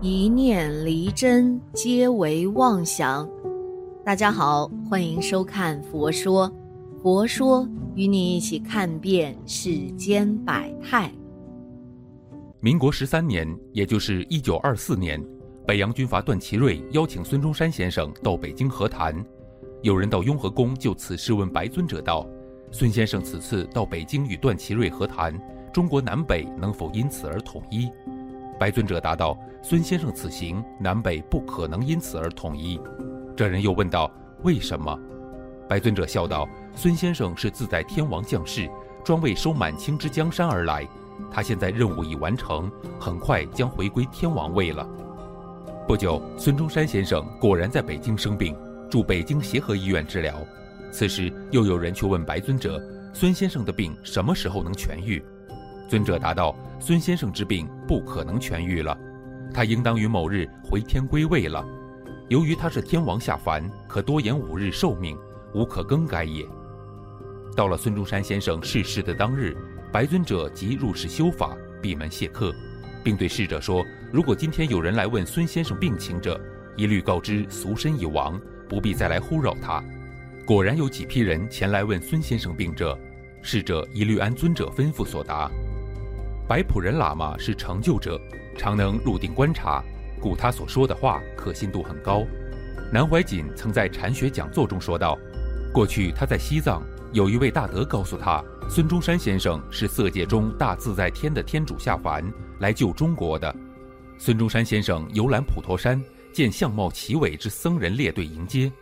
一念离真，皆为妄想。大家好，欢迎收看《佛说》，佛说与你一起看遍世间百态。民国十三年，也就是一九二四年，北洋军阀段祺瑞邀请孙中山先生到北京和谈。有人到雍和宫就此事问白尊者道：“孙先生此次到北京与段祺瑞和谈，中国南北能否因此而统一？”白尊者答道：“孙先生此行，南北不可能因此而统一。”这人又问道：“为什么？”白尊者笑道：“孙先生是自在天王降世，专为收满清之江山而来。他现在任务已完成，很快将回归天王位了。”不久，孙中山先生果然在北京生病，住北京协和医院治疗。此时，又有人去问白尊者：“孙先生的病什么时候能痊愈？”尊者答道：“孙先生之病不可能痊愈了，他应当于某日回天归位了。由于他是天王下凡，可多延五日寿命，无可更改也。”到了孙中山先生逝世的当日，白尊者即入室修法，闭门谢客，并对侍者说：“如果今天有人来问孙先生病情者，一律告知俗身已亡，不必再来呼扰他。”果然有几批人前来问孙先生病者，侍者一律按尊者吩咐所答。白普仁喇嘛是成就者，常能入定观察，故他所说的话可信度很高。南怀瑾曾在禅学讲座中说道：“过去他在西藏，有一位大德告诉他，孙中山先生是色界中大自在天的天主下凡来救中国的。孙中山先生游览普陀山，见相貌奇伟之僧人列队迎接，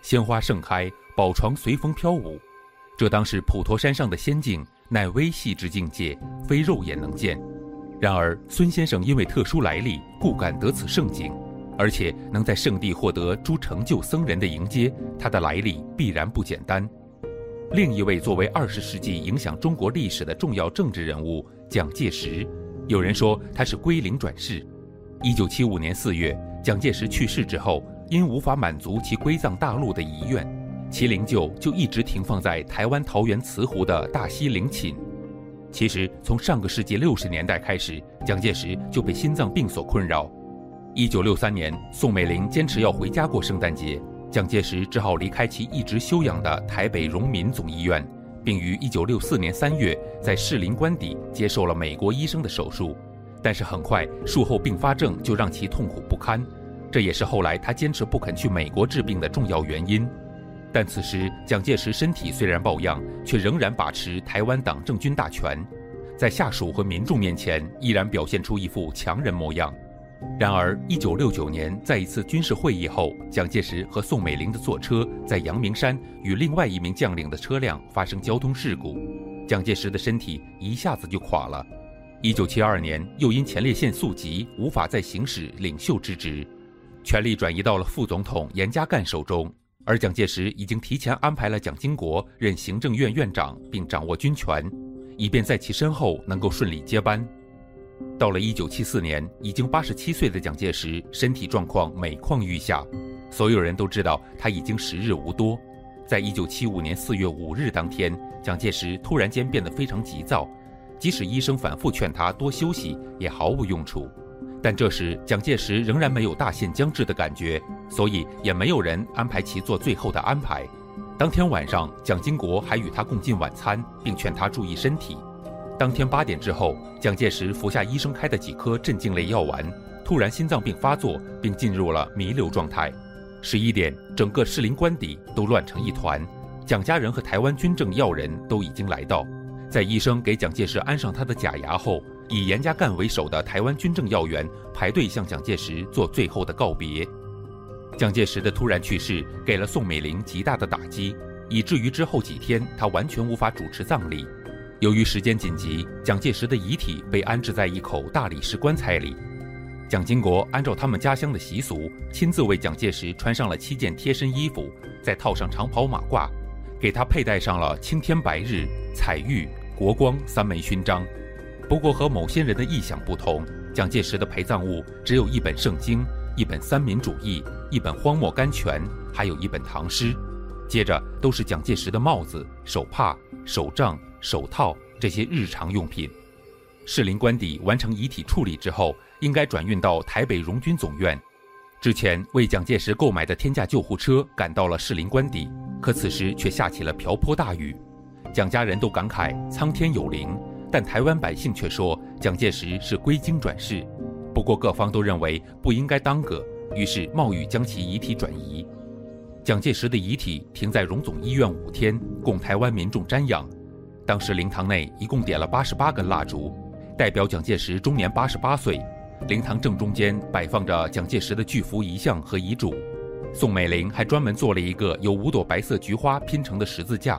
鲜花盛开，宝床随风飘舞，这当是普陀山上的仙境。”乃微细之境界，非肉眼能见。然而孙先生因为特殊来历，故敢得此盛景，而且能在圣地获得诸成就僧人的迎接，他的来历必然不简单。另一位作为二十世纪影响中国历史的重要政治人物蒋介石，有人说他是归零转世。一九七五年四月，蒋介石去世之后，因无法满足其归葬大陆的遗愿。其灵柩就一直停放在台湾桃园慈湖的大溪陵寝。其实，从上个世纪六十年代开始，蒋介石就被心脏病所困扰。一九六三年，宋美龄坚持要回家过圣诞节，蒋介石只好离开其一直休养的台北荣民总医院，并于一九六四年三月在士林官邸接受了美国医生的手术。但是很快，术后并发症就让其痛苦不堪，这也是后来他坚持不肯去美国治病的重要原因。但此时，蒋介石身体虽然抱恙，却仍然把持台湾党政军大权，在下属和民众面前依然表现出一副强人模样。然而，一九六九年在一次军事会议后，蒋介石和宋美龄的坐车在阳明山与另外一名将领的车辆发生交通事故，蒋介石的身体一下子就垮了。一九七二年，又因前列腺素疾无法再行使领袖之职，权力转移到了副总统严家淦手中。而蒋介石已经提前安排了蒋经国任行政院院长，并掌握军权，以便在其身后能够顺利接班。到了1974年，已经87岁的蒋介石身体状况每况愈下，所有人都知道他已经时日无多。在1975年4月5日当天，蒋介石突然间变得非常急躁，即使医生反复劝他多休息，也毫无用处。但这时，蒋介石仍然没有大限将至的感觉，所以也没有人安排其做最后的安排。当天晚上，蒋经国还与他共进晚餐，并劝他注意身体。当天八点之后，蒋介石服下医生开的几颗镇静类药丸，突然心脏病发作，并进入了弥留状态。十一点，整个士林官邸都乱成一团，蒋家人和台湾军政要人都已经来到，在医生给蒋介石安上他的假牙后。以严家淦为首的台湾军政要员排队向蒋介石做最后的告别。蒋介石的突然去世给了宋美龄极大的打击，以至于之后几天她完全无法主持葬礼。由于时间紧急，蒋介石的遗体被安置在一口大理石棺材里。蒋经国按照他们家乡的习俗，亲自为蒋介石穿上了七件贴身衣服，再套上长袍马褂，给他佩戴上了青天白日、彩玉、国光三枚勋章。不过和某些人的意想不同，蒋介石的陪葬物只有一本圣经、一本三民主义、一本荒漠甘泉，还有一本唐诗。接着都是蒋介石的帽子、手帕、手杖、手套这些日常用品。士林官邸完成遗体处理之后，应该转运到台北荣军总院。之前为蒋介石购买的天价救护车赶到了士林官邸，可此时却下起了瓢泼大雨。蒋家人都感慨苍天有灵，但台湾百姓却说蒋介石是归京转世。不过各方都认为不应该耽搁，于是冒雨将其遗体转移。蒋介石的遗体停在荣总医院五天，供台湾民众瞻仰。当时灵堂内一共点了八十八根蜡烛，代表蒋介石终年八十八岁。灵堂正中间摆放着蒋介石的巨幅遗像和遗嘱，宋美龄还专门做了一个由五朵白色菊花拼成的十字架。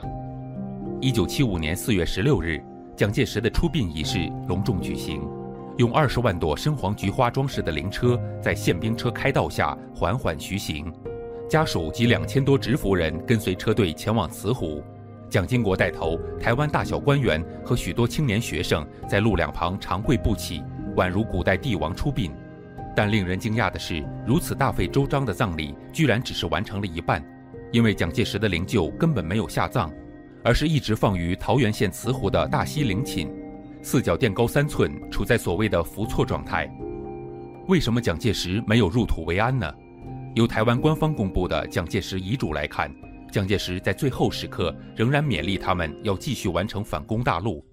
一九七五年四月十六日，蒋介石的出殡仪式隆重举行，用二十万朵深黄菊花装饰的灵车在宪兵车开道下缓缓徐行，家属及两千多执服人跟随车队前往慈湖，蒋经国带头，台湾大小官员和许多青年学生在路两旁长跪不起。宛如古代帝王出殡，但令人惊讶的是，如此大费周章的葬礼居然只是完成了一半，因为蒋介石的灵柩根本没有下葬，而是一直放于桃源县慈湖的大溪陵寝，四角垫高三寸，处在所谓的伏错状态。为什么蒋介石没有入土为安呢？由台湾官方公布的蒋介石遗嘱来看，蒋介石在最后时刻仍然勉励他们要继续完成反攻大陆。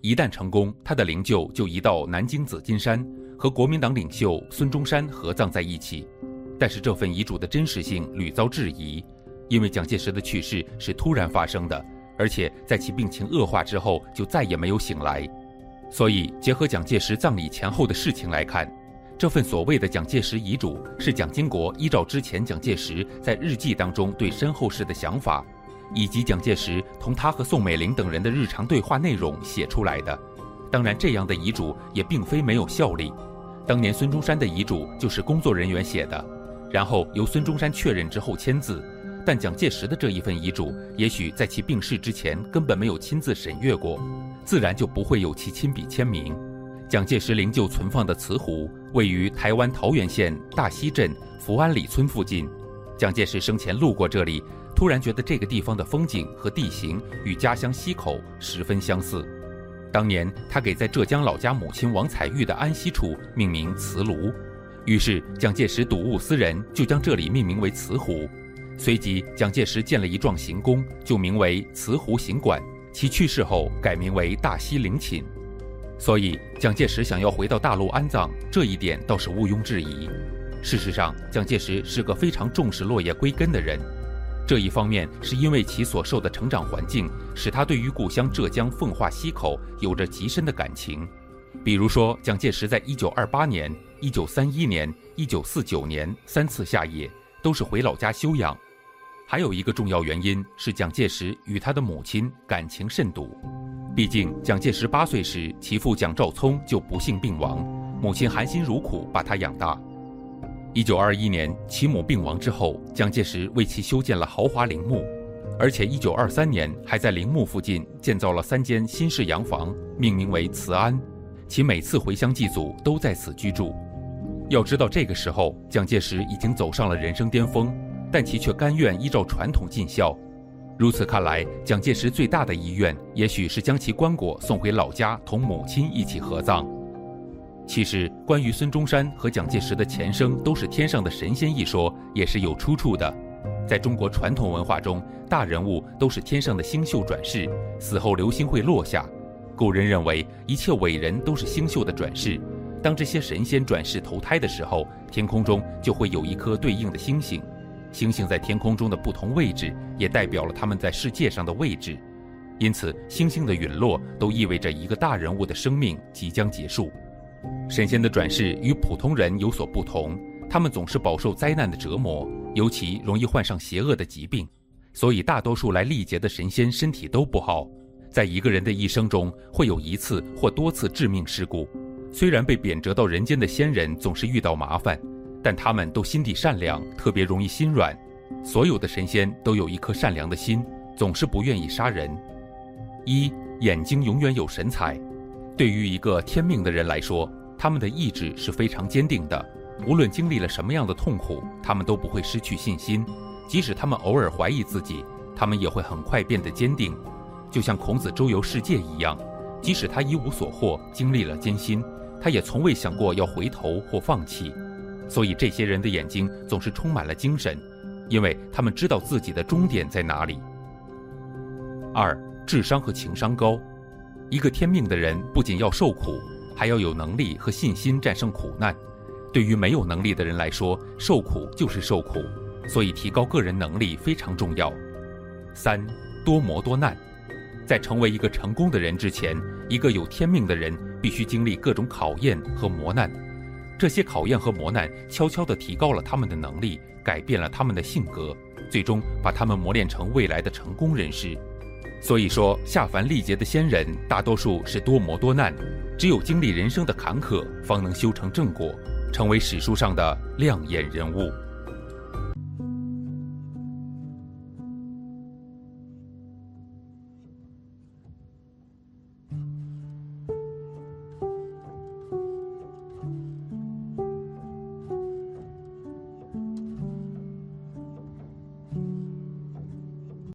一旦成功，他的灵柩就移到南京紫金山，和国民党领袖孙中山合葬在一起。但是这份遗嘱的真实性屡遭质疑，因为蒋介石的去世是突然发生的，而且在其病情恶化之后就再也没有醒来。所以，结合蒋介石葬礼前后的事情来看，这份所谓的蒋介石遗嘱是蒋经国依照之前蒋介石在日记当中对身后事的想法。以及蒋介石同他和宋美龄等人的日常对话内容写出来的。当然，这样的遗嘱也并非没有效力。当年孙中山的遗嘱就是工作人员写的，然后由孙中山确认之后签字。但蒋介石的这一份遗嘱，也许在其病逝之前根本没有亲自审阅过，自然就不会有其亲笔签名。蒋介石灵柩存放的慈湖位于台湾桃源县大溪镇福安里村附近。蒋介石生前路过这里。突然觉得这个地方的风景和地形与家乡溪口十分相似。当年他给在浙江老家母亲王彩玉的安息处命名慈庐，于是蒋介石睹物思人，就将这里命名为慈湖。随即，蒋介石建了一幢行宫，就名为慈湖行馆。其去世后改名为大溪陵寝。所以，蒋介石想要回到大陆安葬，这一点倒是毋庸置疑。事实上，蒋介石是个非常重视落叶归根的人。这一方面是因为其所受的成长环境，使他对于故乡浙江奉化溪口有着极深的感情。比如说，蒋介石在1928年、1931年、1949年三次下野，都是回老家休养。还有一个重要原因是蒋介石与他的母亲感情甚笃。毕竟，蒋介石八岁时，其父蒋兆聪就不幸病亡，母亲含辛茹苦把他养大。一九二一年，其母病亡之后，蒋介石为其修建了豪华陵墓，而且一九二三年还在陵墓附近建造了三间新式洋房，命名为慈安。其每次回乡祭祖都在此居住。要知道，这个时候蒋介石已经走上了人生巅峰，但其却甘愿依照传统尽孝。如此看来，蒋介石最大的遗愿，也许是将其棺椁送回老家，同母亲一起合葬。其实，关于孙中山和蒋介石的前生都是天上的神仙一说，也是有出处的。在中国传统文化中，大人物都是天上的星宿转世，死后流星会落下。古人认为，一切伟人都是星宿的转世。当这些神仙转世投胎的时候，天空中就会有一颗对应的星星。星星在天空中的不同位置，也代表了他们在世界上的位置。因此，星星的陨落都意味着一个大人物的生命即将结束。神仙的转世与普通人有所不同，他们总是饱受灾难的折磨，尤其容易患上邪恶的疾病，所以大多数来历劫的神仙身体都不好。在一个人的一生中，会有一次或多次致命事故。虽然被贬谪到人间的仙人总是遇到麻烦，但他们都心地善良，特别容易心软。所有的神仙都有一颗善良的心，总是不愿意杀人。一眼睛永远有神采。对于一个天命的人来说，他们的意志是非常坚定的。无论经历了什么样的痛苦，他们都不会失去信心。即使他们偶尔怀疑自己，他们也会很快变得坚定。就像孔子周游世界一样，即使他一无所获，经历了艰辛，他也从未想过要回头或放弃。所以这些人的眼睛总是充满了精神，因为他们知道自己的终点在哪里。二，智商和情商高。一个天命的人不仅要受苦，还要有能力和信心战胜苦难。对于没有能力的人来说，受苦就是受苦，所以提高个人能力非常重要。三，多磨多难。在成为一个成功的人之前，一个有天命的人必须经历各种考验和磨难。这些考验和磨难悄悄地提高了他们的能力，改变了他们的性格，最终把他们磨练成未来的成功人士。所以说，下凡历劫的仙人大多数是多磨多难，只有经历人生的坎坷，方能修成正果，成为史书上的亮眼人物。